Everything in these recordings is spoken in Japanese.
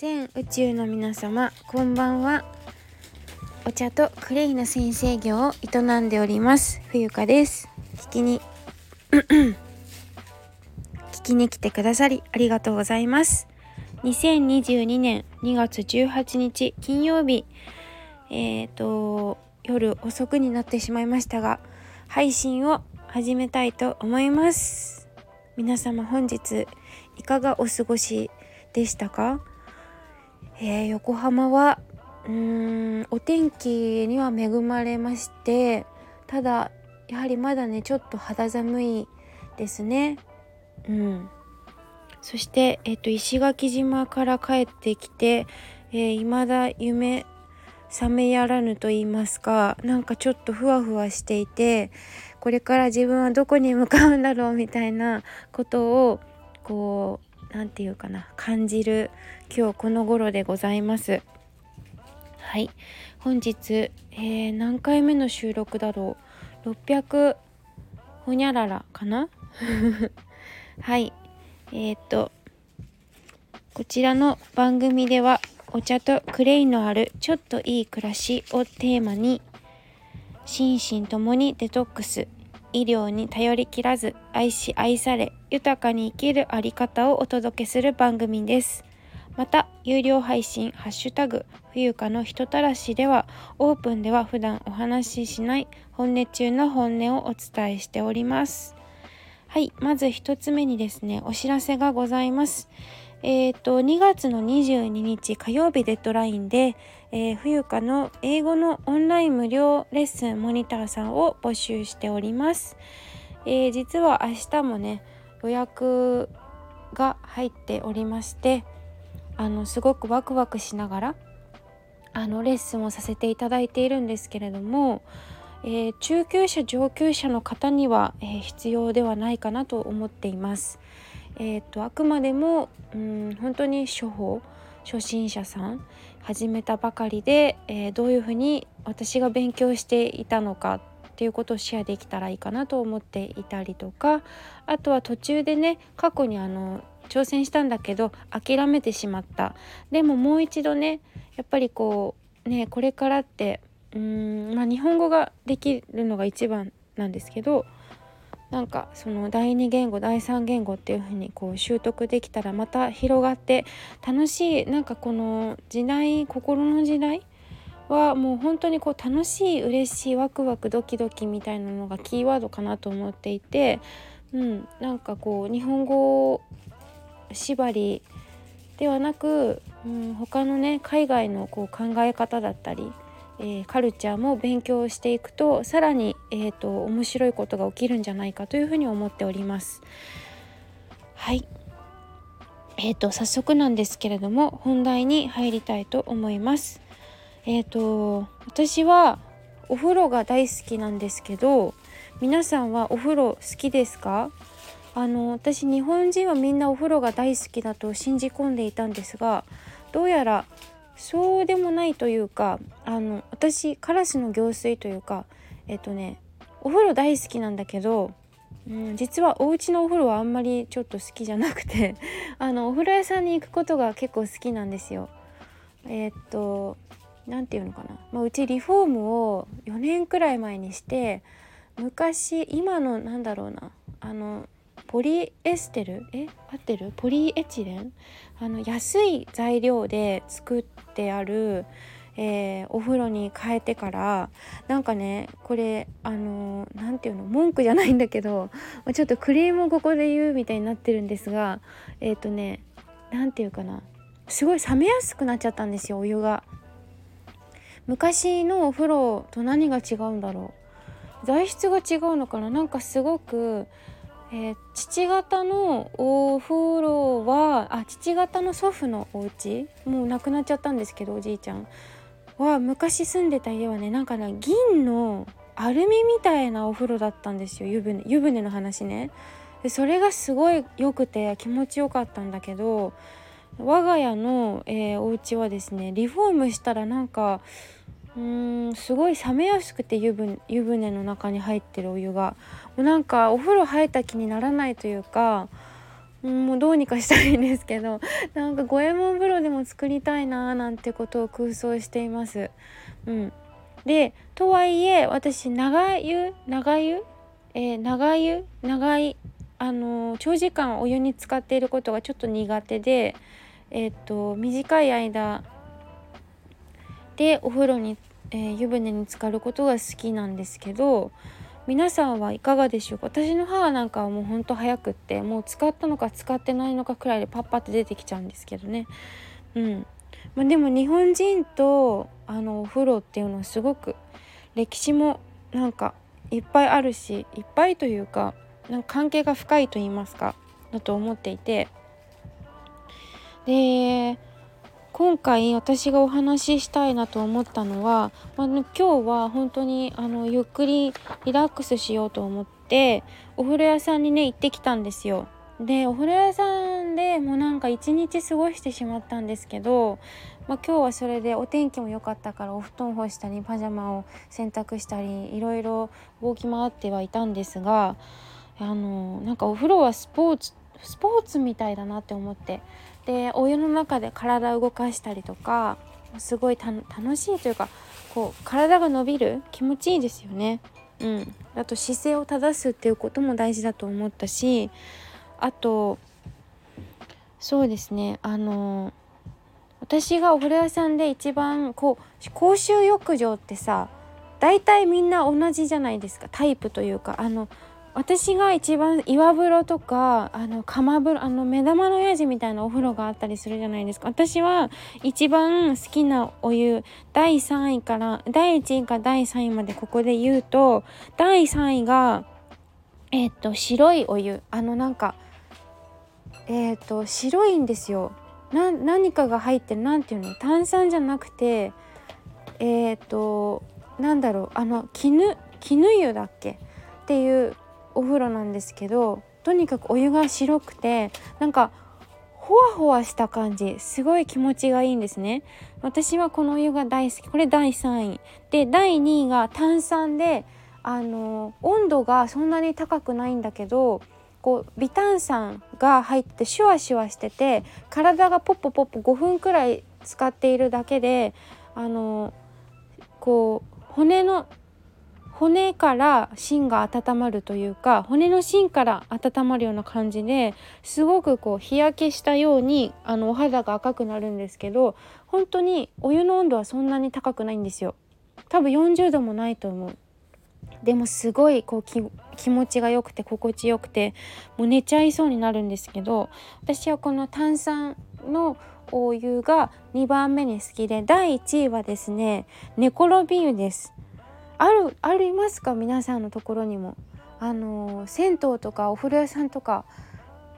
全宇宙の皆様こんばんは。お茶とクレイの先生業を営んでおります冬香です。聞きに 聞きに来てくださりありがとうございます。2022年2月18日金曜日。えっ、ー、と夜遅くになってしまいましたが配信を始めたいと思います。皆様本日いかがお過ごしでしたか？えー、横浜はうーんお天気には恵まれましてただやはりまだねちょっと肌寒いですね。うん。そして、えっと、石垣島から帰ってきて、えー、未だ夢覚めやらぬと言いますかなんかちょっとふわふわしていてこれから自分はどこに向かうんだろうみたいなことをこう何て言うかな感じる今日この頃でございます。はい。本日、えー、何回目の収録だろう？600ほにゃららかな？はい。えー、っとこちらの番組ではお茶とクレイのあるちょっといい暮らしをテーマに心身ともにデトックス。医療に頼りきらず愛し愛され豊かに生きるあり方をお届けする番組です。また有料配信ハッシュタグ冬香の人たらしではオープンでは普段お話ししない本音中の本音をお伝えしております。はいまず1つ目にですねお知らせがございます。えっ、ー、と2月の22日火曜日デッドラインで、えー、冬香の英語のオンライン無料レッスンモニターさんを募集しております、えー、実は明日もね予約が入っておりましてあのすごくワクワクしながらあのレッスンをさせていただいているんですけれども、えー、中級者上級者の方には、えー、必要ではないかなと思っています。えーと、あくまでもうん本当に処方初心者さん始めたばかりで、えー、どういうふうに私が勉強していたのかっていうことをシェアできたらいいかなと思っていたりとかあとは途中でね過去にあの挑戦したんだけど諦めてしまった。でももう一度ねやっぱりこうねこれからってうんまあ日本語ができるのが一番なんですけどなんかその第二言語第三言語っていう風にこう習得できたらまた広がって楽しいなんかこの時代心の時代はもう本当にこう楽しい嬉しいワクワクドキドキみたいなのがキーワードかなと思っていて、うん、なんかこう日本語縛りではなく、うん、他のね海外のこう考え方だったりえー、カルチャーも勉強していくとさらに、えーと、面白いことが起きるんじゃないかというふうに思っております。はいえーと、早速なんですけれども本題に入りたいと思います。えーと私はお風呂が大好きなんですけど皆さんはお風呂好きですか？あの私日本人はみんなお風呂が大好きだと信じ込んでいたんですがどうやらそうでもないというかあの私カラスの行水というかえっとねお風呂大好きなんだけど、うん、実はお家のお風呂はあんまりちょっと好きじゃなくて あのお風呂屋さんに行くことが結構好きなんですよ。え、っと何て言うのかな、まあ、うちリフォームを4年くらい前にして昔今のなんだろうなあのポリエステル？え？合ってる？ポリエチレン？あの安い材料で作ってある、えー、お風呂に変えてからなんかねこれあの何て言うの？文句じゃないんだけどちょっとクリームをここで言うみたいになってるんですがえっ、ー、とね何て言うかな？すごい冷めやすくなっちゃったんですよお湯が。昔のお風呂と何が違うんだろう？材質が違うのかな？なんかすごくえー、父方のお風呂はあ父方の祖父のお家もう亡くなっちゃったんですけどおじいちゃんは昔住んでた家はねなんかね銀のアルミみたいなお風呂だったんですよ湯船湯船の話ね。でそれがすごい良くて気持ちよかったんだけど我が家の、えー、お家はですねリフォームしたらなんかうーんすごい冷めやすくて湯船湯船の中に入ってるお湯がもうなんかお風呂入った気にならないというかもうどうにかしたいんですけど なんか五右衛門風呂でも作りたいなーなんてことを空想しています。うん、でとはいえ私長湯長湯、えー、長湯？長いあのー、長時間お湯に浸かっていることがちょっと苦手で、えー、っと短い間でお風呂に、えー、湯船に浸かることが好きなんですけど皆さんはいかがでしょうか？私の母なんかはもうほんと早くってもう使ったのか使ってないのかくらいでパッパって出てきちゃうんですけどね。うん。まあ、でも日本人とあのお風呂っていうのはすごく歴史もなんかいっぱいあるしいっぱいというかなんか関係が深いと言いますかだと思っていて。で今回私がお話ししたいなと思ったのは、まあ、今日は本当にあのゆっくりリラックスしようと思ってお風呂屋さんにね行ってきたんですよ。でお風呂屋さんでもうなんか一日過ごしてしまったんですけど、まあ、今日はそれでお天気も良かったからお布団干したりパジャマを洗濯したりいろいろ動き回ってはいたんですがあのなんかお風呂はスポーツスポーツみたいだなって思ってでお湯の中で体を動かしたりとかすごい楽しいというかこう体が伸びる気持ちいいですよね。うん、あと姿勢を正すっていうことも大事だと思ったしあとそうですね。あの私がお風呂屋さんで一番こう公衆浴場ってさ大体みんな同じじゃないですか。タイプというか。あの私が一番岩風呂とかあの釜風呂あの目玉のやじみたいなお風呂があったりするじゃないですか。私は一番好きなお湯第3位から第1位か第3位までここで言うと第3位がえっ、と白いお湯。あのなんかえっ、と白いんですよ。な何かが入ってる何ていうの？炭酸じゃなくてえっ、となんだろう。あの絹絹湯だっけ？っていうお風呂なんですけどとにかくお湯が白くてなんかほわほわした感じ。すごい気持ちがいいんですね。私はこのお湯が大好き。これ第3位。で第2位が炭酸であの温度がそんなに高くないんだけどこう微炭酸が入ってシュワシュワしてて体がポッポポッポ5分くらい使っているだけであのこう骨の骨から芯が温まるというか骨の芯から温まるような感じですごくこう日焼けしたようにあのお肌が赤くなるんですけど本当にお湯の温度はそんなに高くないんですよ。多分40度もないと思う。でもすごいこう気持ちが良くて心地よくてもう寝ちゃいそうになるんですけど私はこの炭酸のお湯が2番目に好きで第1位はですね寝転び湯です。あるありますか？皆さんのところにも。あの銭湯とかお風呂屋さんとか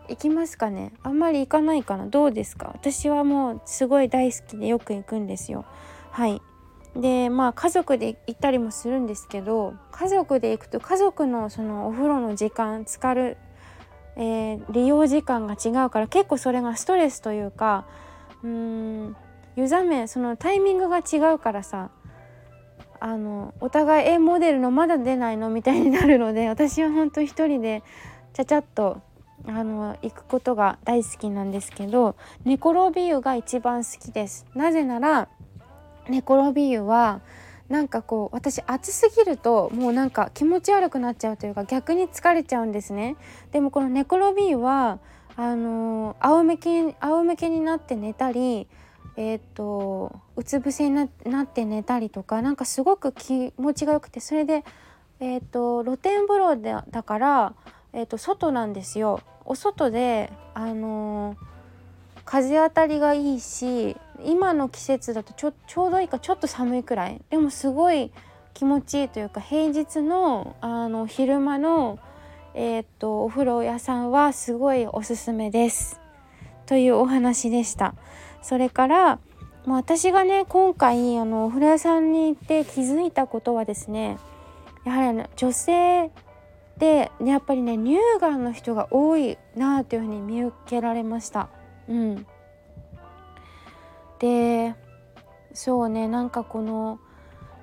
行きますかね？あんまり行かないかな？どうですか？私はもうすごい大好きでよく行くんですよ。はい。でまあ家族で行ったりもするんですけど家族で行くと家族のそのお風呂の時間浸かる、えー、利用時間が違うから結構それがストレスというかうーん湯冷めそのタイミングが違うからさあのお互い「えモデルのまだ出ないの?」みたいになるので 私は本当一人でちゃちゃっとあの行くことが大好きなんですけど寝転び湯が一番好きです。なぜなら寝転び湯はなんかこう私暑すぎるともうなんか気持ち悪くなっちゃうというか逆に疲れちゃうんですね。でもこの寝転び湯はあの仰向け仰向けになって寝たりえーと、うつ伏せになって寝たりとかなんかすごく気持ちがよくてそれで、えーと、露天風呂でだから、えーと、外なんですよ。お外で、あのー、風当たりがいいし今の季節だとちょちょうどいいかちょっと寒いくらいでもすごい気持ちいいというか平日のあの昼間の、えー、とお風呂屋さんはすごいおすすめです。というお話でした。それからもう私がね今回あのお風呂屋さんに行って気づいたことはですねやはり女性で、やっぱりね乳がんの人が多いなというふうに見受けられました。うん、でそうねなんかこの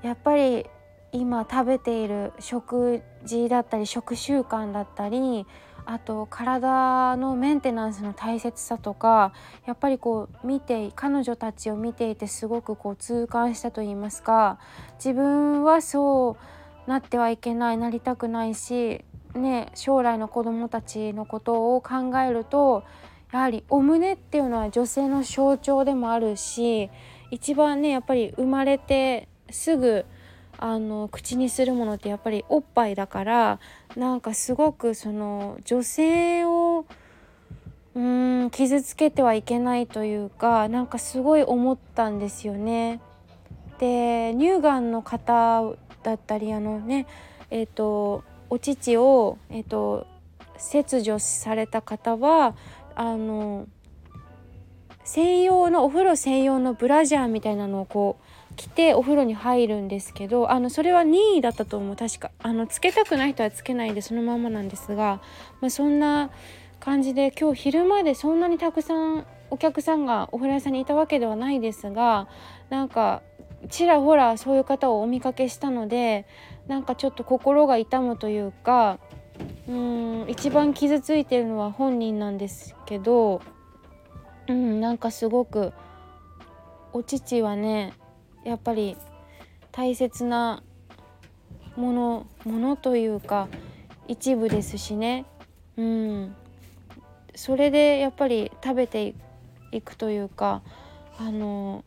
やっぱり今食べている食事だったり食習慣だったりあと体のメンテナンスの大切さとかやっぱりこう見て彼女たちを見ていてすごくこう痛感したと言いますか自分はそうなってはいけないなりたくないし、ね、将来の子どもたちのことを考えるとやはりお胸っていうのは女性の象徴でもあるし一番ねやっぱり生まれてすぐあの口にするものってやっぱりおっぱいだからなんかすごくその女性をうん傷つけてはいけないというかなんかすごい思ったんですよね。で乳がんの方だったりあのねえっ、ー、とお乳を、えーと切除された方はあの専用のお風呂専用のブラジャーみたいなのをこう着てお風呂に入るんですけどあのそれは任意だったと思う。確かあのつけたくない人はつけないでそのままなんですが、まあ、そんな感じで今日昼間でそんなにたくさんお客さんがお風呂屋さんにいたわけではないですがなんかちらほらそういう方をお見かけしたのでなんかちょっと心が痛むというかうん一番傷ついてるのは本人なんですけどうんなんかすごくお乳はねやっぱり大切なものものというか一部ですしねうんそれでやっぱり食べていくというかあの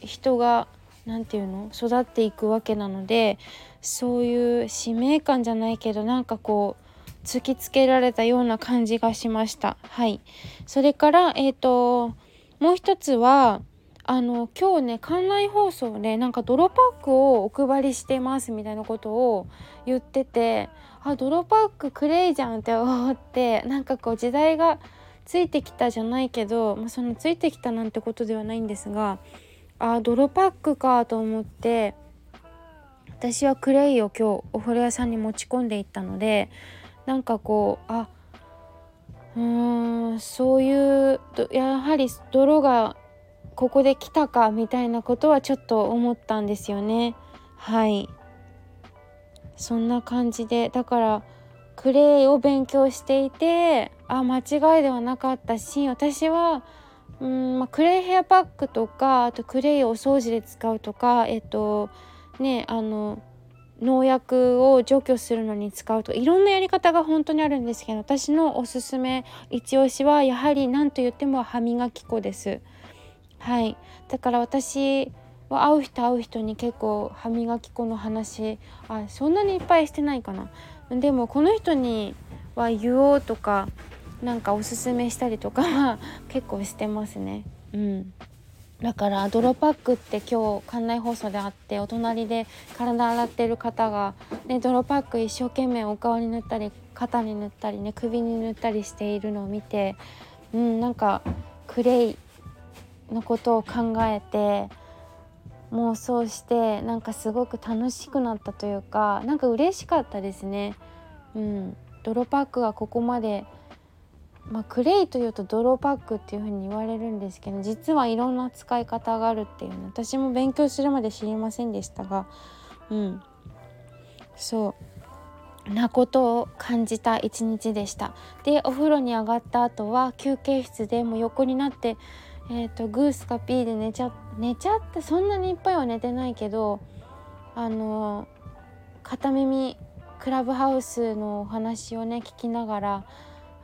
人が何て言うの？育っていくわけなのでそういう使命感じゃないけどなんかこう突きつけられたような感じがしました。はい。それから、えっ、ー、と、もう一つは、あの、今日ね、館内放送で、なんか泥パックをお配りしてますみたいなことを言ってて、あ、泥パッククレイじゃんって思って、なんかこう時代がついてきたじゃないけど、まあ、そのついてきたなんてことではないんですが、あ、泥パックかと思って、私はクレイを今日お風呂屋さんに持ち込んでいったのでなんかこうあうーんそういうやはり泥がここで来たかみたいなことはちょっと思ったんですよねはいそんな感じでだからクレイを勉強していてあ間違いではなかったし私はうん、まあ、クレイヘアパックとかあとクレイをお掃除で使うとかえっとねあの農薬を除去するのに使うといろんなやり方が本当にあるんですけど私のおすすめ一押しはやはり何と言っても歯磨き粉です。はい。だから私は会う人会う人に結構歯磨き粉の話あそんなにいっぱいしてないかな。でもこの人には言おうとかなんかおすすめしたりとかは 結構してますね。うん。だから泥パックって今日館内放送であってお隣で体洗ってる方が、ね、泥パック一生懸命お顔に塗ったり肩に塗ったりね首に塗ったりしているのを見てうんなんかクレイ。のことを考えて妄想してなんかすごく楽しくなったというかなんか嬉しかったですね。うん、泥パックがここまでまあ、クレイというと泥パックっていう風に言われるんですけど実はいろんな使い方があるっていうの。私も勉強するまで知りませんでしたがうん。そう。なことを感じた一日でした。でお風呂に上がった後は休憩室でも横になってえーと、グースかピーで寝ちゃ寝ちゃってそんなにいっぱいは寝てないけどあの片耳クラブハウスのお話をね聞きながら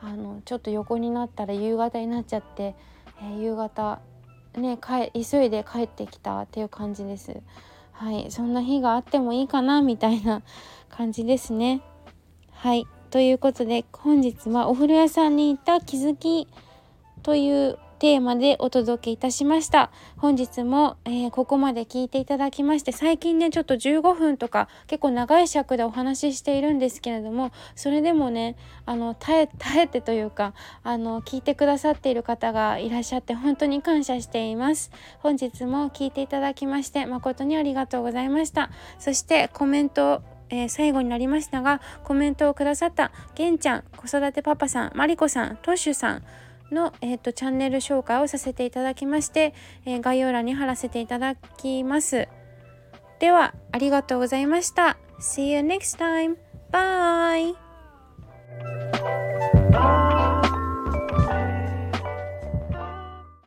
あのちょっと横になったら夕方になっちゃって、えー、夕方ね急いで帰ってきたっていう感じです。はいそんな日があってもいいかなみたいな 感じですね。はいということで本日はお風呂屋さんに行った気づきというテーマでお届けいたしました。本日も、えー、ここまで聞いていただきまして最近ねちょっと15分とか結構長い尺でお話ししているんですけれどもそれでもねあの耐え 耐えてというかあの聞いてくださっている方がいらっしゃって本当に感謝しています。本日も聞いていただきまして誠にありがとうございました。そしてコメントえー、最後になりましたがコメントをくださったげんちゃん子育てパパさんまりこさんトッシュさんの、えーと、チャンネル紹介をさせていただきまして、えー、概要欄に貼らせていただきます。では、ありがとうございました。See you next time. Bye!